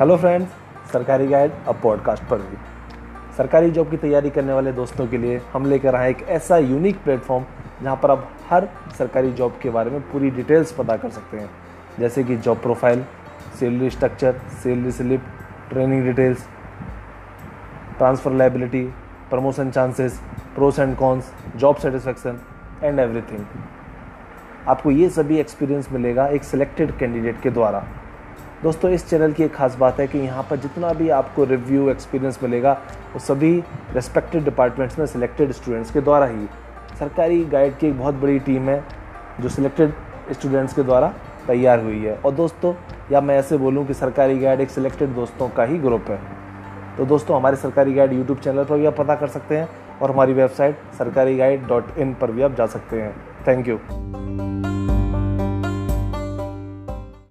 Hello friends सरकारी guide अब podcast पर भी। सरकारी जॉब की तैयारी करने वाले दोस्तों के लिए हम लेकर आए एक ऐसा यूनिक प्लेटफॉर्म जहाँ पर आप हर सरकारी जॉब के बारे में पूरी डिटेल्स पता कर सकते हैं। जैसे कि job profile salary structure salary slip training details transfer liability promotion chances pros and cons job satisfaction and everything आपको ये सभी एक्सपीरियंस मिलेगा एक सिलेक्टेड कैंडिडेट के द्वारा। दोस्तों, इस चैनल की एक खास बात है कि यहाँ पर जितना भी आपको रिव्यू एक्सपीरियंस मिलेगा, वो सभी रेस्पेक्टेड डिपार्टमेंट्स में सिलेक्टेड स्टूडेंट्स के द्वारा ही सरकारी गाइड की एक बहुत बड़ी टीम है, जो सिलेक्टेड स्टूडेंट्स के द्वारा तैयार हुई है। और दोस्तों, या मैं ऐसे बोलूँ कि सरकारी गाइड एक सिलेक्टेड दोस्तों का ही ग्रुप है। तो दोस्तों, हमारे सरकारी गाइड यूट्यूब चैनल पर भी आप पता कर सकते हैं और हमारी वेबसाइट सरकारी गाइड डॉट इन पर भी आप जा सकते हैं। Thank you